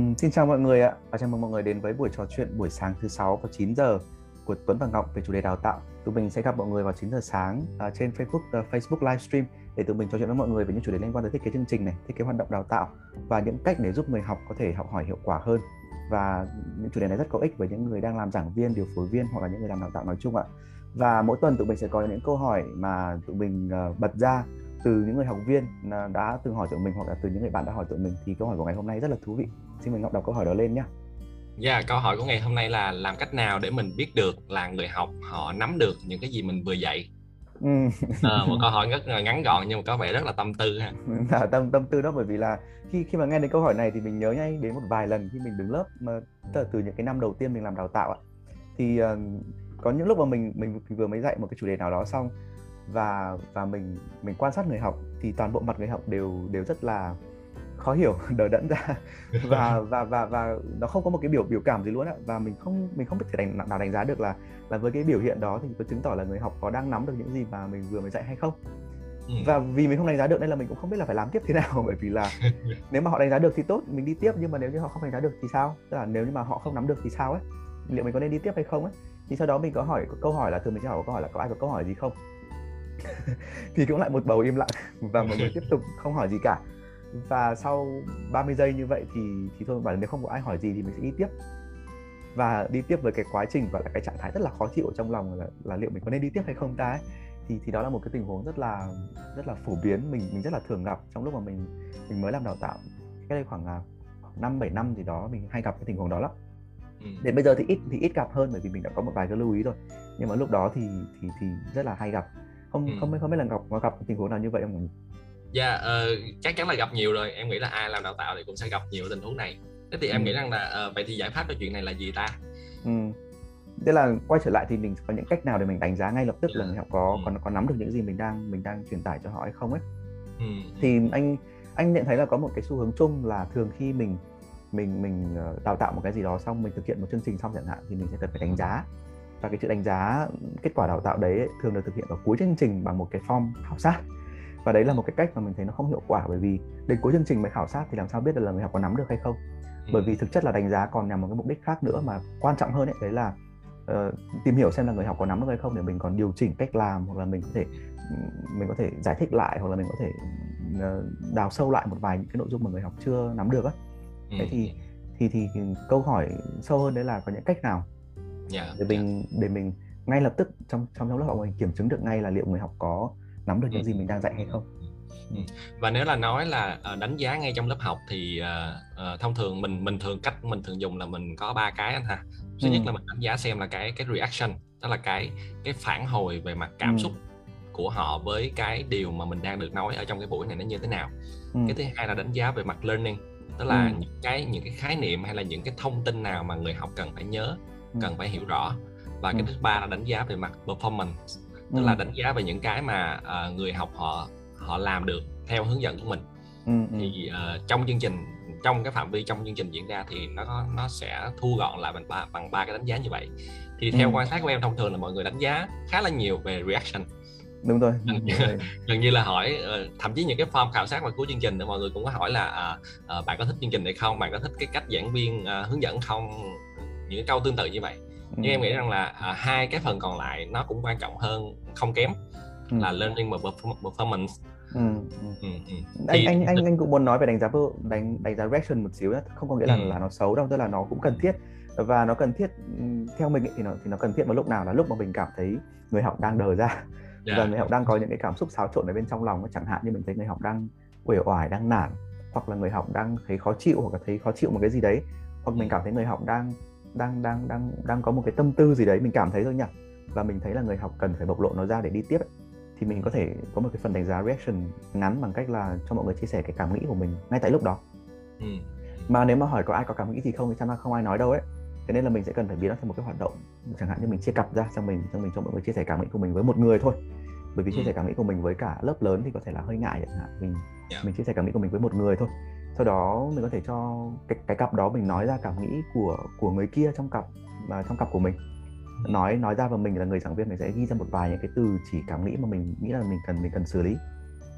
Xin chào mọi người ạ và chào mừng mọi người đến với buổi trò chuyện buổi sáng thứ sáu vào 9 giờ của Tuấn và Ngọc về chủ đề đào tạo. Tụi mình sẽ gặp mọi người vào 9 giờ sáng uh, trên Facebook uh, Facebook livestream để tụi mình trò chuyện với mọi người về những chủ đề liên quan tới thiết kế chương trình này, thiết kế hoạt động đào tạo và những cách để giúp người học có thể học hỏi hiệu quả hơn. Và những chủ đề này rất có ích với những người đang làm giảng viên, điều phối viên hoặc là những người làm đào tạo nói chung ạ. Và mỗi tuần tụi mình sẽ có những câu hỏi mà tụi mình uh, bật ra từ những người học viên đã từng hỏi tụi mình hoặc là từ những người bạn đã hỏi tụi mình thì câu hỏi của ngày hôm nay rất là thú vị xin mời ngọc đọc câu hỏi đó lên nhé Dạ, yeah, câu hỏi của ngày hôm nay là làm cách nào để mình biết được là người học họ nắm được những cái gì mình vừa dạy. Ừ. à, một câu hỏi rất là ngắn gọn nhưng mà có vẻ rất là tâm tư ha. À, tâm tâm tư đó bởi vì là khi khi mà nghe đến câu hỏi này thì mình nhớ ngay đến một vài lần khi mình đứng lớp mà từ, từ những cái năm đầu tiên mình làm đào tạo ạ. Thì uh, có những lúc mà mình mình vừa mới dạy một cái chủ đề nào đó xong và và mình mình quan sát người học thì toàn bộ mặt người học đều đều rất là khó hiểu đờ đẫn ra. Và và và và nó không có một cái biểu biểu cảm gì luôn ạ và mình không mình không biết thể đánh nào đánh giá được là là với cái biểu hiện đó thì có chứng tỏ là người học có đang nắm được những gì mà mình vừa mới dạy hay không. Ừ. và vì mình không đánh giá được nên là mình cũng không biết là phải làm tiếp thế nào bởi vì là nếu mà họ đánh giá được thì tốt mình đi tiếp. Nhưng mà nếu như họ không đánh giá được thì sao? Tức là nếu như mà họ không nắm được thì sao ấy? Liệu mình có nên đi tiếp hay không ấy? Thì sau đó mình có hỏi có câu hỏi là thường mình sẽ hỏi câu hỏi là có ai có câu hỏi gì không? Thì cũng lại một bầu im lặng. Và mọi người tiếp tục không hỏi gì cả và sau 30 giây như vậy thì thì thôi bảo là nếu không có ai hỏi gì thì mình sẽ đi tiếp. Và đi tiếp với cái quá trình và là cái trạng thái rất là khó chịu ở trong lòng là, là liệu mình có nên đi tiếp hay không ta ấy. Thì thì đó là một cái tình huống rất là rất là phổ biến mình mình rất là thường gặp trong lúc mà mình mình mới làm đào tạo. Cái đây khoảng à, năm bảy năm gì đó mình hay gặp cái tình huống đó lắm. Ừ. đến bây giờ thì ít thì ít gặp hơn bởi vì mình đã có một vài cái lưu ý rồi. Nhưng mà lúc đó thì thì thì rất là hay gặp. Không ừ. không biết không biết là gặp có gặp tình huống nào như vậy không dạ yeah, uh, chắc chắn là gặp nhiều rồi em nghĩ là ai làm đào tạo thì cũng sẽ gặp nhiều tình huống này thế thì em ừ. nghĩ rằng là uh, vậy thì giải pháp cho chuyện này là gì ta ừ. Thế là quay trở lại thì mình có những cách nào để mình đánh giá ngay lập tức yeah. là người học có ừ. còn có nắm được những gì mình đang mình đang truyền tải cho họ hay không ấy ừ. thì anh anh nhận thấy là có một cái xu hướng chung là thường khi mình mình mình ờ, đào tạo một cái gì đó xong mình thực hiện một chương trình xong chẳng hạn thì mình sẽ cần phải đánh giá và cái chữ đánh giá kết quả đào tạo đấy thường được thực hiện vào cuối chương trình bằng một cái form khảo sát và đấy là một cái cách mà mình thấy nó không hiệu quả bởi vì đến cuối chương trình mới khảo sát thì làm sao biết được là người học có nắm được hay không ừ. bởi vì thực chất là đánh giá còn nhằm một cái mục đích khác nữa mà quan trọng hơn ấy đấy là uh, tìm hiểu xem là người học có nắm được hay không để mình còn điều chỉnh cách làm hoặc là mình có thể mình có thể giải thích lại hoặc là mình có thể uh, đào sâu lại một vài những cái nội dung mà người học chưa nắm được á ừ. thế thì thì thì câu hỏi sâu hơn đấy là có những cách nào yeah, dạ, để mình yeah. để mình ngay lập tức trong trong trong lớp học mình kiểm chứng được ngay là liệu người học có nắm được những gì mình đang dạy hay không và nếu là nói là uh, đánh giá ngay trong lớp học thì uh, uh, thông thường mình mình thường cách mình thường dùng là mình có ba cái anh ha thứ ừ. nhất là mình đánh giá xem là cái cái reaction đó là cái cái phản hồi về mặt cảm ừ. xúc của họ với cái điều mà mình đang được nói ở trong cái buổi này nó như thế nào ừ. cái thứ hai là đánh giá về mặt learning đó là ừ. những cái những cái khái niệm hay là những cái thông tin nào mà người học cần phải nhớ ừ. cần phải hiểu rõ và cái thứ ba là đánh giá về mặt performance tức ừ. là đánh giá về những cái mà uh, người học họ họ làm được theo hướng dẫn của mình. Ừ, ừ. thì uh, trong chương trình trong cái phạm vi trong chương trình diễn ra thì nó nó sẽ thu gọn lại bằng ba bằng ba cái đánh giá như vậy. Thì theo ừ. quan sát của em thông thường là mọi người đánh giá khá là nhiều về reaction. Đúng rồi. Gần như, gần như là hỏi thậm chí những cái form khảo sát vào cuối chương trình thì mọi người cũng có hỏi là à, à, bạn có thích chương trình này không? Bạn có thích cái cách giảng viên à, hướng dẫn không? Những câu tương tự như vậy nhưng ừ. em nghĩ rằng là à, hai cái phần còn lại nó cũng quan trọng hơn không kém ừ. là learning và performance Ừ. Ừ. Ừ. ừ. Anh, anh anh anh cũng muốn nói về đánh giá đánh đánh giá reaction một xíu nhé không có nghĩa là ừ. là nó xấu đâu tức là nó cũng cần thiết và nó cần thiết ừ, theo mình thì nó thì nó cần thiết vào lúc nào là lúc mà mình cảm thấy người học đang đờ ra yeah. Dạ. và người học đang có những cái cảm xúc xáo trộn ở bên trong lòng chẳng hạn như mình thấy người học đang uể oải đang nản hoặc là người học đang thấy khó chịu hoặc là thấy khó chịu một cái gì đấy hoặc mình ừ. cảm thấy người học đang đang đang đang đang có một cái tâm tư gì đấy mình cảm thấy thôi nhỉ? Và mình thấy là người học cần phải bộc lộ nó ra để đi tiếp ấy. thì mình có thể có một cái phần đánh giá reaction ngắn bằng cách là cho mọi người chia sẻ cái cảm nghĩ của mình ngay tại lúc đó. Ừ. mà nếu mà hỏi có ai có cảm nghĩ gì không thì chắc là không ai nói đâu ấy. Thế nên là mình sẽ cần phải biến nó thành một cái hoạt động chẳng hạn như mình chia cặp ra xong mình xong mình cho mọi người chia sẻ cảm nghĩ của mình với một người thôi. Bởi vì chia sẻ cảm nghĩ của mình với cả lớp lớn thì có thể là hơi ngại chẳng hạn. Mình yeah. mình chia sẻ cảm nghĩ của mình với một người thôi sau đó mình có thể cho cái, cái cặp đó mình nói ra cảm nghĩ của của người kia trong cặp và trong cặp của mình. Nói nói ra và mình là người giảng viên mình sẽ ghi ra một vài những cái từ chỉ cảm nghĩ mà mình nghĩ là mình cần mình cần xử lý.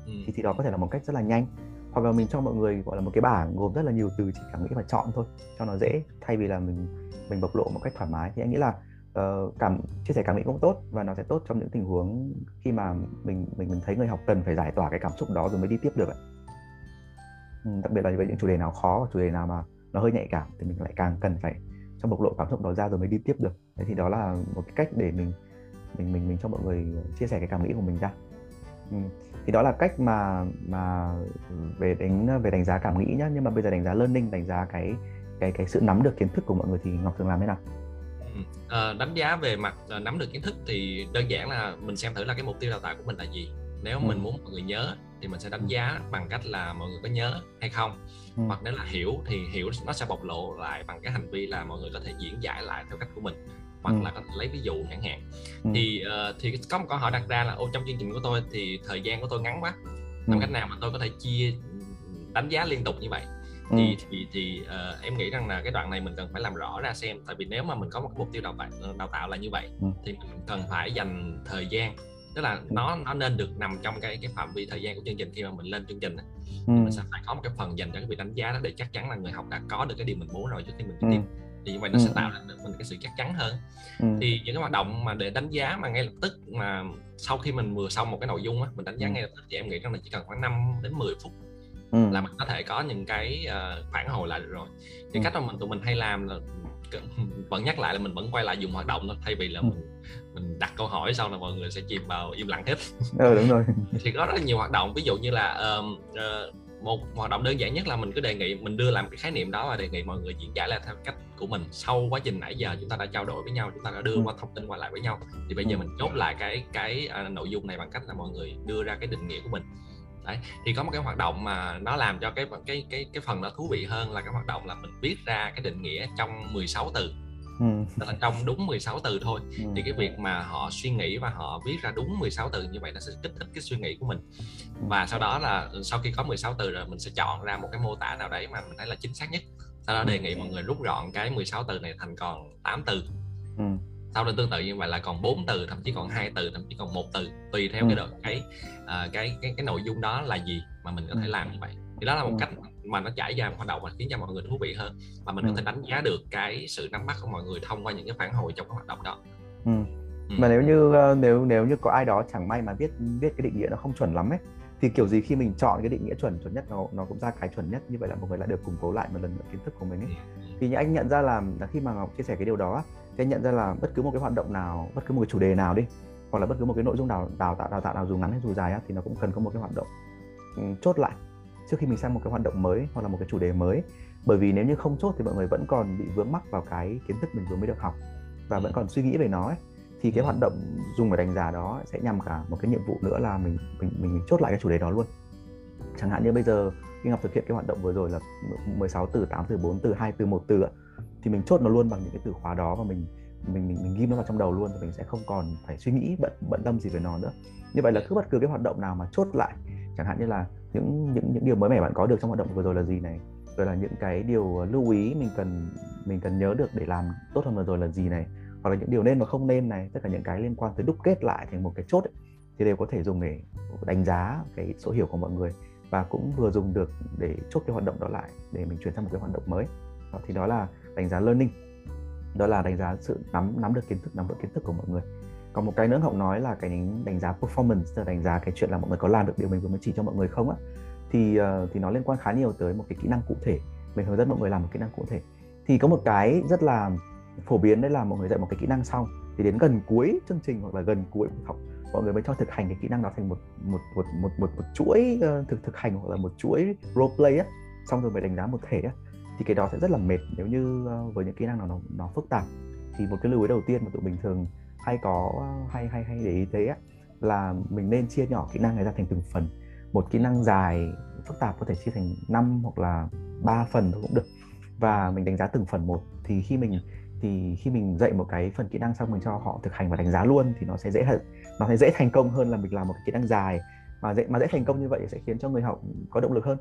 Ừ. thì thì đó có thể là một cách rất là nhanh. Hoặc là mình cho mọi người gọi là một cái bảng gồm rất là nhiều từ chỉ cảm nghĩ và chọn thôi cho nó dễ thay vì là mình mình bộc lộ một cách thoải mái. Thì anh nghĩ là uh, cảm chia sẻ cảm nghĩ cũng tốt và nó sẽ tốt trong những tình huống khi mà mình mình mình thấy người học cần phải giải tỏa cái cảm xúc đó rồi mới đi tiếp được ấy. Ừ, đặc biệt là với những chủ đề nào khó và chủ đề nào mà nó hơi nhạy cảm thì mình lại càng cần phải cho bộc lộ cảm xúc đó ra rồi mới đi tiếp được. Thế thì đó là một cái cách để mình mình mình mình cho mọi người chia sẻ cái cảm nghĩ của mình ra. Ừ. thì đó là cách mà mà về đánh về đánh giá cảm nghĩ nhá. Nhưng mà bây giờ đánh giá learning đánh giá cái cái cái sự nắm được kiến thức của mọi người thì ngọc thường làm thế nào? À, đánh giá về mặt ờ, nắm được kiến thức thì đơn giản là mình xem thử là cái mục tiêu đào tạo của mình là gì nếu ừ. mình muốn mọi người nhớ thì mình sẽ đánh giá bằng cách là mọi người có nhớ hay không ừ. hoặc nếu là hiểu thì hiểu nó sẽ bộc lộ lại bằng cái hành vi là mọi người có thể diễn giải lại theo cách của mình hoặc ừ. là có thể lấy ví dụ chẳng hạn ừ. thì uh, thì có một câu hỏi đặt ra là ô trong chương trình của tôi thì thời gian của tôi ngắn quá làm ừ. cách nào mà tôi có thể chia đánh giá liên tục như vậy ừ. thì thì thì uh, em nghĩ rằng là cái đoạn này mình cần phải làm rõ ra xem tại vì nếu mà mình có một mục tiêu đào tạo đào tạo là như vậy ừ. thì mình cần phải dành thời gian tức là nó nó nên được nằm trong cái cái phạm vi thời gian của chương trình khi mà mình lên chương trình ừ. mình sẽ phải có một cái phần dành cho cái việc đánh giá đó để chắc chắn là người học đã có được cái điều mình muốn rồi trước khi mình đi ừ. tiếp thì như vậy nó ừ. sẽ tạo ra được mình cái sự chắc chắn hơn ừ. thì những cái hoạt động mà để đánh giá mà ngay lập tức mà sau khi mình vừa xong một cái nội dung á mình đánh giá ừ. ngay lập tức thì em nghĩ rằng là chỉ cần khoảng 5 đến 10 phút ừ. là mình có thể có những cái uh, phản hồi lại được rồi thì ừ. cách mà mình tụi mình hay làm là vẫn nhắc lại là mình vẫn quay lại dùng hoạt động thôi thay vì là ừ. mình mình đặt câu hỏi sau là mọi người sẽ chìm vào im lặng hết ừ, đúng rồi thì có rất là nhiều hoạt động ví dụ như là uh, uh, một hoạt động đơn giản nhất là mình cứ đề nghị mình đưa làm cái khái niệm đó và đề nghị mọi người diễn giải lại theo cách của mình sau quá trình nãy giờ chúng ta đã trao đổi với nhau chúng ta đã đưa ừ. qua thông tin qua lại với nhau thì bây giờ ừ. mình chốt lại cái cái uh, nội dung này bằng cách là mọi người đưa ra cái định nghĩa của mình đấy thì có một cái hoạt động mà nó làm cho cái cái cái cái phần nó thú vị hơn là cái hoạt động là mình viết ra cái định nghĩa trong 16 từ. Ừ. là trong đúng 16 từ thôi. Ừ. thì cái việc mà họ suy nghĩ và họ viết ra đúng 16 từ như vậy nó sẽ kích thích cái suy nghĩ của mình. Ừ. và sau đó là sau khi có 16 từ rồi mình sẽ chọn ra một cái mô tả nào đấy mà mình thấy là chính xác nhất. Sau đó đề nghị mọi người rút gọn cái 16 từ này thành còn 8 từ. Ừ sau đó tương tự như vậy là còn 4 từ thậm chí còn hai từ thậm chí còn một từ tùy theo ừ. cái độ cái, uh, cái cái cái nội dung đó là gì mà mình có thể làm như vậy thì đó là một ừ. cách mà nó trải ra hoạt động và khiến cho mọi người thú vị hơn và mình ừ. có thể đánh giá được cái sự nắm bắt của mọi người thông qua những cái phản hồi trong cái hoạt động đó ừ. Ừ. mà nếu như ờ, nếu nếu như có ai đó chẳng may mà viết viết cái định nghĩa nó không chuẩn lắm ấy thì kiểu gì khi mình chọn cái định nghĩa chuẩn chuẩn nhất nó nó cũng ra cái chuẩn nhất như vậy là mọi người lại được củng cố lại một lần nữa kiến thức của mình ấy ừ. thì như anh nhận ra là khi mà ngọc chia sẻ cái điều đó anh nhận ra là bất cứ một cái hoạt động nào bất cứ một cái chủ đề nào đi hoặc là bất cứ một cái nội dung đào đào tạo đào tạo nào dù ngắn hay dù dài á, thì nó cũng cần có một cái hoạt động ừ, chốt lại. Trước khi mình sang một cái hoạt động mới hoặc là một cái chủ đề mới. Bởi vì nếu như không chốt thì mọi người vẫn còn bị vướng mắc vào cái kiến thức mình vừa mới được học và vẫn còn suy nghĩ về nó ấy. thì cái hoạt động dùng để đánh giá đó sẽ nhằm cả một cái nhiệm vụ nữa là mình mình mình, mình chốt lại cái chủ đề đó luôn. Chẳng hạn như bây giờ khi Ngọc thực hiện cái hoạt động vừa rồi là 16 từ 8 từ 4 từ 2 từ 1 từ thì mình chốt nó luôn bằng những cái từ khóa đó và mình mình mình, mình ghim nó vào trong đầu luôn thì mình sẽ không còn phải suy nghĩ bận bận tâm gì về nó nữa. Như vậy là cứ bất cứ cái hoạt động nào mà chốt lại chẳng hạn như là những những những điều mới mẻ bạn có được trong hoạt động vừa rồi là gì này rồi là những cái điều ờ, lưu ý mình cần mình cần nhớ được để làm tốt hơn vừa rồi là gì này hoặc là những điều nên và không nên này tất cả những cái liên quan tới đúc kết lại thành một cái chốt ấy, thì đều có thể dùng để đánh giá cái số hiểu của mọi người và cũng vừa dùng được để chốt cái hoạt động đó lại để mình chuyển sang một cái hoạt động mới. Đó, thì đó là đánh giá learning. Đó là đánh giá sự nắm nắm được kiến thức nắm được kiến thức của mọi người. Còn một cái nữa hậu nói là cái đánh giá performance là đánh giá cái chuyện là mọi người có làm được điều mình vừa mới chỉ cho mọi người không á thì ờ, thì nó liên quan khá nhiều tới một cái kỹ năng cụ thể. Mình hướng dẫn mọi người làm một kỹ năng cụ thể. Thì có một cái rất là phổ biến đấy là mọi người dạy một cái kỹ năng xong thì đến gần cuối chương trình hoặc là gần cuối học mọi người mới cho thực hành cái kỹ năng đó thành một một một một một, một chuỗi ờ, thực thực hành hoặc là một chuỗi role play á. Xong rồi mới đánh giá một thể á thì cái đó sẽ rất là mệt nếu như ờ, với những kỹ năng nào nó, nó phức tạp. Thì một cái lưu ý đầu tiên mà tụi mình thường hay có ờ, hay hay hay để ý thế á, là mình nên chia nhỏ kỹ năng này ra thành từng phần. Một kỹ năng dài phức tạp có thể chia thành 5 hoặc là 3 phần thôi cũng được. Và mình đánh giá từng phần một. Thì khi mình thì khi mình dạy một cái phần kỹ năng xong mình cho họ thực hành và đánh giá luôn thì nó sẽ dễ nó sẽ dễ thành công hơn là mình làm một cái kỹ năng dài. Mà dễ mà dễ thành công như vậy sẽ khiến cho người học có động lực hơn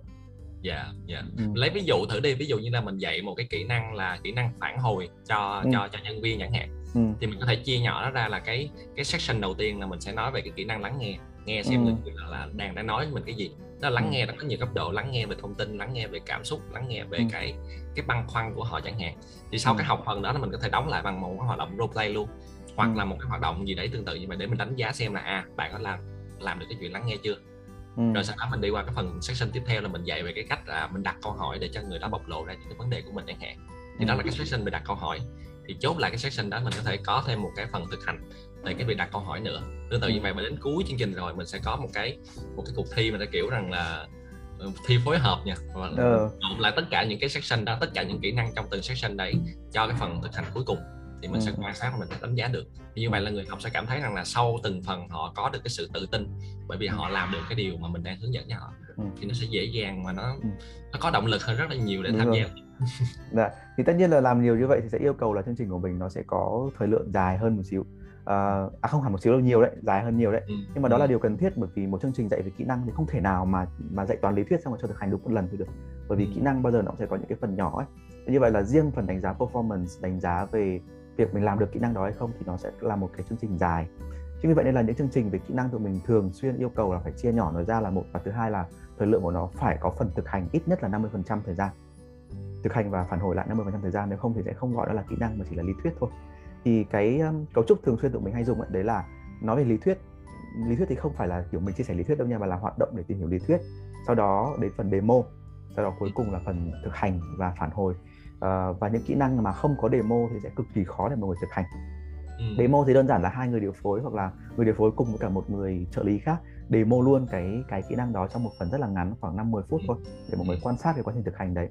dạ yeah, dạ yeah. ừ. lấy ví dụ thử đi ví dụ như là mình dạy một cái kỹ năng là kỹ năng phản hồi cho ừ. cho cho nhân viên chẳng hạn ừ. thì mình có thể chia nhỏ nó ra là cái cái section đầu tiên là mình sẽ nói về cái kỹ năng lắng nghe nghe xem ừ. là, là đang đang nói với mình cái gì nó lắng ừ. nghe nó có nhiều cấp độ lắng nghe về thông tin lắng nghe về cảm xúc lắng nghe về ừ. cái cái băn khoăn của họ chẳng hạn thì sau ừ. cái học phần đó là mình có thể đóng lại bằng một cái hoạt động role play luôn hoặc ừ. là một cái hoạt động gì đấy tương tự như vậy để mình đánh giá xem là à bạn có làm làm được cái chuyện lắng nghe chưa ừ. rồi sau đó mình đi qua cái phần section tiếp theo là mình dạy về cái cách là mình đặt câu hỏi để cho người đó bộc lộ ra những cái vấn đề của mình chẳng hạn thì ừ. đó là cái section về đặt câu hỏi thì chốt lại cái section đó mình có thể có thêm một cái phần thực hành về cái việc đặt câu hỏi nữa tương tự như vậy mà đến cuối chương trình rồi mình sẽ có một cái một cái cuộc thi mà ta kiểu rằng là ờ, thi phối hợp nha và ừ. lại tất cả những cái section đó tất cả những kỹ năng trong từng section đấy cho cái phần thực hành cuối cùng thì mình ừ. sẽ quan sát và mình sẽ đánh giá được như vậy là người học sẽ cảm thấy rằng là sau từng phần họ có được cái sự tự tin bởi vì họ làm được cái điều mà mình đang hướng dẫn cho họ ừ. thì nó sẽ dễ dàng mà nó ừ. nó có động lực hơn rất là nhiều để Đúng tham rồi. gia dạ. thì tất nhiên là làm nhiều như vậy thì sẽ yêu cầu là chương trình của mình nó sẽ có thời lượng dài hơn một xíu à, à không hẳn một xíu đâu nhiều đấy dài hơn nhiều đấy ừ. nhưng mà đó là điều cần thiết bởi vì một chương trình dạy về kỹ năng thì không thể nào mà mà dạy toàn lý thuyết xong rồi cho thực hành đúng một lần thì được bởi vì ừ. kỹ năng bao giờ nó sẽ có những cái phần nhỏ ấy như vậy là riêng phần đánh giá performance đánh giá về việc mình làm được kỹ năng đó hay không thì nó sẽ là một cái chương trình dài. Chính vì vậy nên là những chương trình về kỹ năng tụi mình thường xuyên yêu cầu là phải chia nhỏ nó ra là một và thứ hai là thời lượng của nó phải có phần thực hành ít nhất là 50% thời gian. Thực hành và phản hồi lại 50% thời gian nếu không thì sẽ không gọi đó là kỹ năng mà chỉ là lý thuyết thôi. Thì cái um, cấu trúc thường xuyên tụi mình hay dùng ấy, đấy là nói về lý thuyết. Lý thuyết thì không phải là kiểu mình chia sẻ lý thuyết đâu nha mà là hoạt động để tìm hiểu lý thuyết. Sau đó đến phần demo sau đó cuối cùng là phần thực hành và phản hồi uh, và những kỹ năng mà không có demo thì sẽ cực kỳ khó để mọi người thực hành ừ. demo thì đơn giản là hai người điều phối hoặc là người điều phối cùng với cả một người trợ lý khác demo luôn cái cái kỹ năng đó trong một phần rất là ngắn khoảng 5 10 phút ừ. thôi để mọi người quan sát cái quá trình thực hành đấy.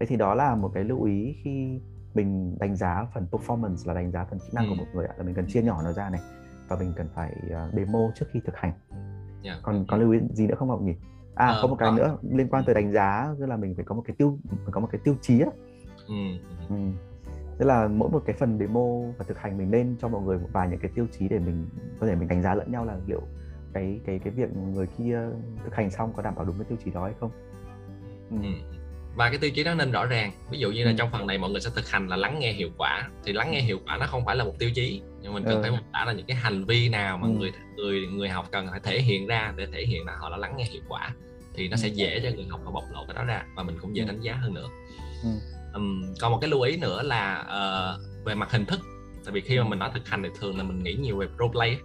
Thế thì đó là một cái lưu ý khi mình đánh giá phần performance là đánh giá phần kỹ năng ừ. của một người là mình cần chia nhỏ nó ra này và mình cần phải uh, demo trước khi thực hành. Yeah. Còn còn lưu ý gì nữa không Ngọc nhỉ? À ờ, có một cái nữa liên quan tới đánh giá tức là mình phải có một cái tiêu có một cái tiêu chí á. Ừ. ừ. Tức là mỗi một cái phần demo và thực hành mình nên cho mọi người một vài những cái tiêu chí để mình có thể mình đánh giá lẫn nhau là liệu cái cái cái việc người kia thực hành xong có đảm bảo đúng cái tiêu chí đó hay không. Ừ. Ừ và cái tiêu chí đó nên rõ ràng ví dụ như là ừ. trong phần này mọi người sẽ thực hành là lắng nghe hiệu quả thì lắng nghe hiệu quả nó không phải là một tiêu chí nhưng mình cần ừ. phải mô tả là những cái hành vi nào mà ừ. người người người học cần phải thể hiện ra để thể hiện là họ đã lắng nghe hiệu quả thì nó sẽ dễ cho người học họ bộc lộ cái đó ra và mình cũng dễ đánh giá hơn nữa ừ. Um, còn một cái lưu ý nữa là uh, về mặt hình thức. Tại vì khi mà mình nói thực hành thì thường là mình nghĩ nhiều về role play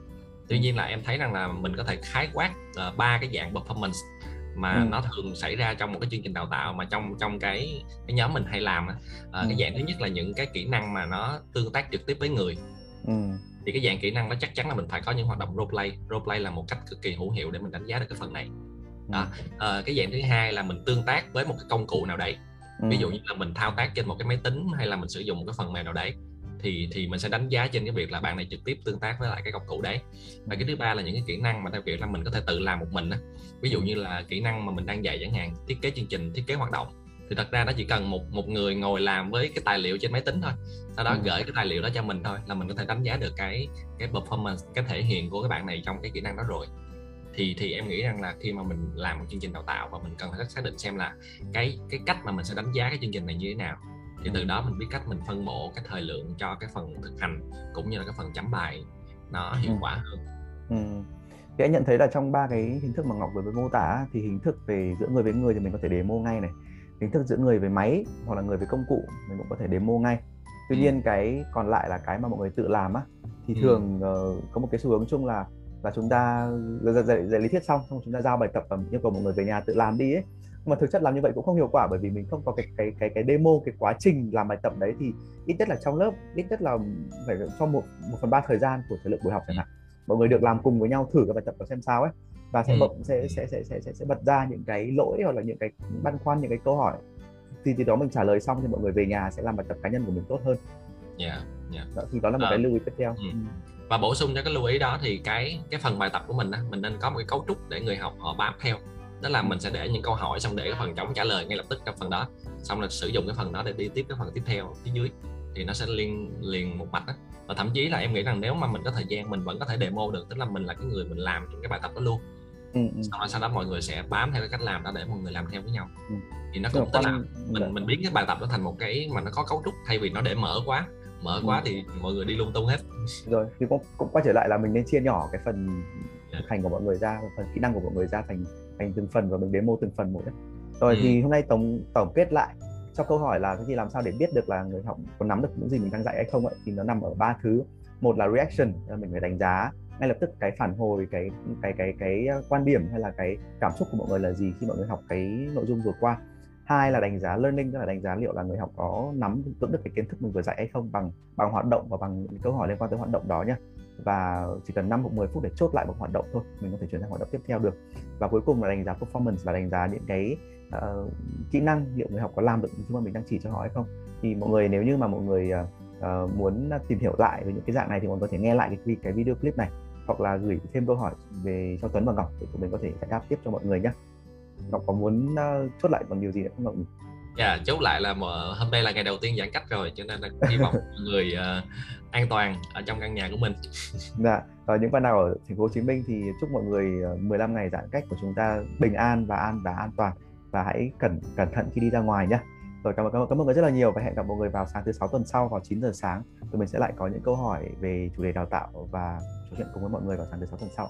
tuy nhiên là em thấy rằng là mình có thể khái quát ờ, ba uh, cái dạng performance mà ừ. nó thường xảy ra trong một cái chương trình đào tạo mà trong trong cái cái nhóm mình hay làm à, ừ. cái dạng thứ nhất là những cái kỹ năng mà nó tương tác trực tiếp với người. Ừ. thì cái dạng kỹ năng đó chắc chắn là mình phải có những hoạt động role play role play là một cách cực kỳ hữu hiệu để mình đánh giá được cái phần này. Đó. À, cái dạng thứ hai là mình tương tác với một cái công cụ nào đấy ừ. ví dụ như là mình thao tác trên một cái máy tính hay là mình sử dụng một cái phần mềm nào đấy thì thì mình sẽ đánh giá trên cái việc là bạn này trực tiếp tương tác với lại cái công cụ đấy và cái thứ ba là những cái kỹ năng mà theo kiểu là mình có thể tự làm một mình đó. ví dụ như là kỹ năng mà mình đang dạy chẳng hạn thiết kế chương trình thiết kế hoạt động thì thật ra nó chỉ cần một một người ngồi làm với cái tài liệu trên máy tính thôi sau đó ừ. gửi cái tài liệu đó cho mình thôi là mình có thể đánh giá được cái cái performance cái thể hiện của các bạn này trong cái kỹ năng đó rồi thì thì em nghĩ rằng là khi mà mình làm một chương trình đào tạo và mình cần phải xác định xem là cái cái cách mà mình sẽ đánh giá cái chương trình này như thế nào thì từ đó mình biết cách mình phân bổ cái thời lượng cho cái phần thực hành cũng như là cái phần chấm bài nó hiệu ừ. quả hơn ừ. thì anh nhận thấy là trong ba cái hình thức mà ngọc vừa mới mô tả thì hình thức về giữa người với người thì mình có thể demo ngay này hình thức giữa người với máy hoặc là người với công cụ mình cũng có thể demo ngay tuy ừ. nhiên cái còn lại là cái mà mọi người tự làm á thì ừ. thường uh, có một cái xu hướng chung là là chúng ta dạy, dạy, dạy lý thuyết xong xong chúng ta giao bài tập và yêu cầu mọi người về nhà tự làm đi ấy mà thực chất làm như vậy cũng không hiệu quả bởi vì mình không có cái cái cái cái demo cái quá trình làm bài tập đấy thì ít nhất là trong lớp ít nhất là phải trong một một phần ba thời gian của thời lượng buổi học chẳng hạn mọi người được làm cùng với nhau thử cái bài tập và xem sao ấy và sẽ, ừ. sẽ, sẽ, sẽ sẽ sẽ sẽ bật ra những cái lỗi hoặc là những cái băn khoăn những cái câu hỏi thì từ đó mình trả lời xong thì mọi người về nhà sẽ làm bài tập cá nhân của mình tốt hơn. Yeah, yeah. Đó, thì đó là một à, cái lưu ý tiếp theo. Ừ. ừ. Và bổ sung cho cái lưu ý đó thì cái cái phần bài tập của mình á, mình nên có một cái cấu trúc để người học họ bám theo. Đó là mình sẽ để những câu hỏi xong để cái phần trống trả lời ngay lập tức trong phần đó. Xong là sử dụng cái phần đó để đi tiếp cái phần tiếp theo phía dưới. Thì nó sẽ liên liền một mạch đó và thậm chí là em nghĩ rằng nếu mà mình có thời gian mình vẫn có thể demo được. Tức là mình là cái người mình làm trong cái bài tập đó luôn. Ừ, ừ. sau đó sau đó mọi người sẽ bám theo cái cách làm đó để mọi người làm theo với nhau. Ừ. thì nó cũng tức là mình mình biến cái bài tập đó thành một cái mà nó có cấu trúc thay vì nó để mở quá mở quá thì mọi người đi lung tung hết. Rồi thì cũng cũng quay trở lại là mình nên chia nhỏ cái phần thực hành của mọi người ra phần kỹ năng của mọi người ra thành thành từng phần và mình demo từng phần một rồi ừ. thì hôm nay tổng tổng kết lại cho câu hỏi là cái gì làm sao để biết được là người học có nắm được những gì mình đang dạy hay không ấy thì nó nằm ở ba thứ. Một là reaction mình phải đánh giá ngay lập tức cái phản hồi cái cái cái cái quan điểm hay là cái cảm xúc của mọi người là gì khi mọi người học cái nội dung vừa qua hai là đánh giá learning tức là đánh giá liệu là người học có nắm vững được cái kiến thức mình vừa dạy hay không bằng bằng hoạt động và bằng những câu hỏi liên quan tới hoạt động đó nhé và chỉ cần 5 hoặc 10 phút để chốt lại một hoạt động thôi mình có thể chuyển sang hoạt động tiếp theo được. Và cuối cùng là đánh giá performance và đánh giá những cái uh, kỹ năng liệu người học có làm được những mà mình đang chỉ cho họ hay không. Thì mọi người nếu như mà mọi người uh, muốn tìm hiểu lại về những cái dạng này thì mọi người có thể nghe lại cái cái video clip này hoặc là gửi thêm câu hỏi về cho Tuấn và Ngọc để tụi mình có thể giải đáp tiếp cho mọi người nhé Ngọc có muốn uh, chốt lại bằng điều gì nữa không Ngọc? Dạ, chốt lại là hôm nay là ngày đầu tiên giãn cách rồi cho nên là hy vọng mọi người uh, an toàn ở trong căn nhà của mình. Dạ, và những bạn nào ở thành phố Hồ Chí Minh thì chúc mọi người 15 ngày giãn cách của chúng ta bình an và an và an toàn và hãy cẩn cẩn thận khi đi ra ngoài nhé. Rồi cảm ơn, cảm ơn mọi người rất là nhiều và hẹn gặp mọi người vào sáng thứ sáu tuần sau vào 9 giờ sáng. Tụi mình sẽ lại có những câu hỏi về chủ đề đào tạo và trò chuyện cùng với mọi người vào sáng thứ sáu tuần sau.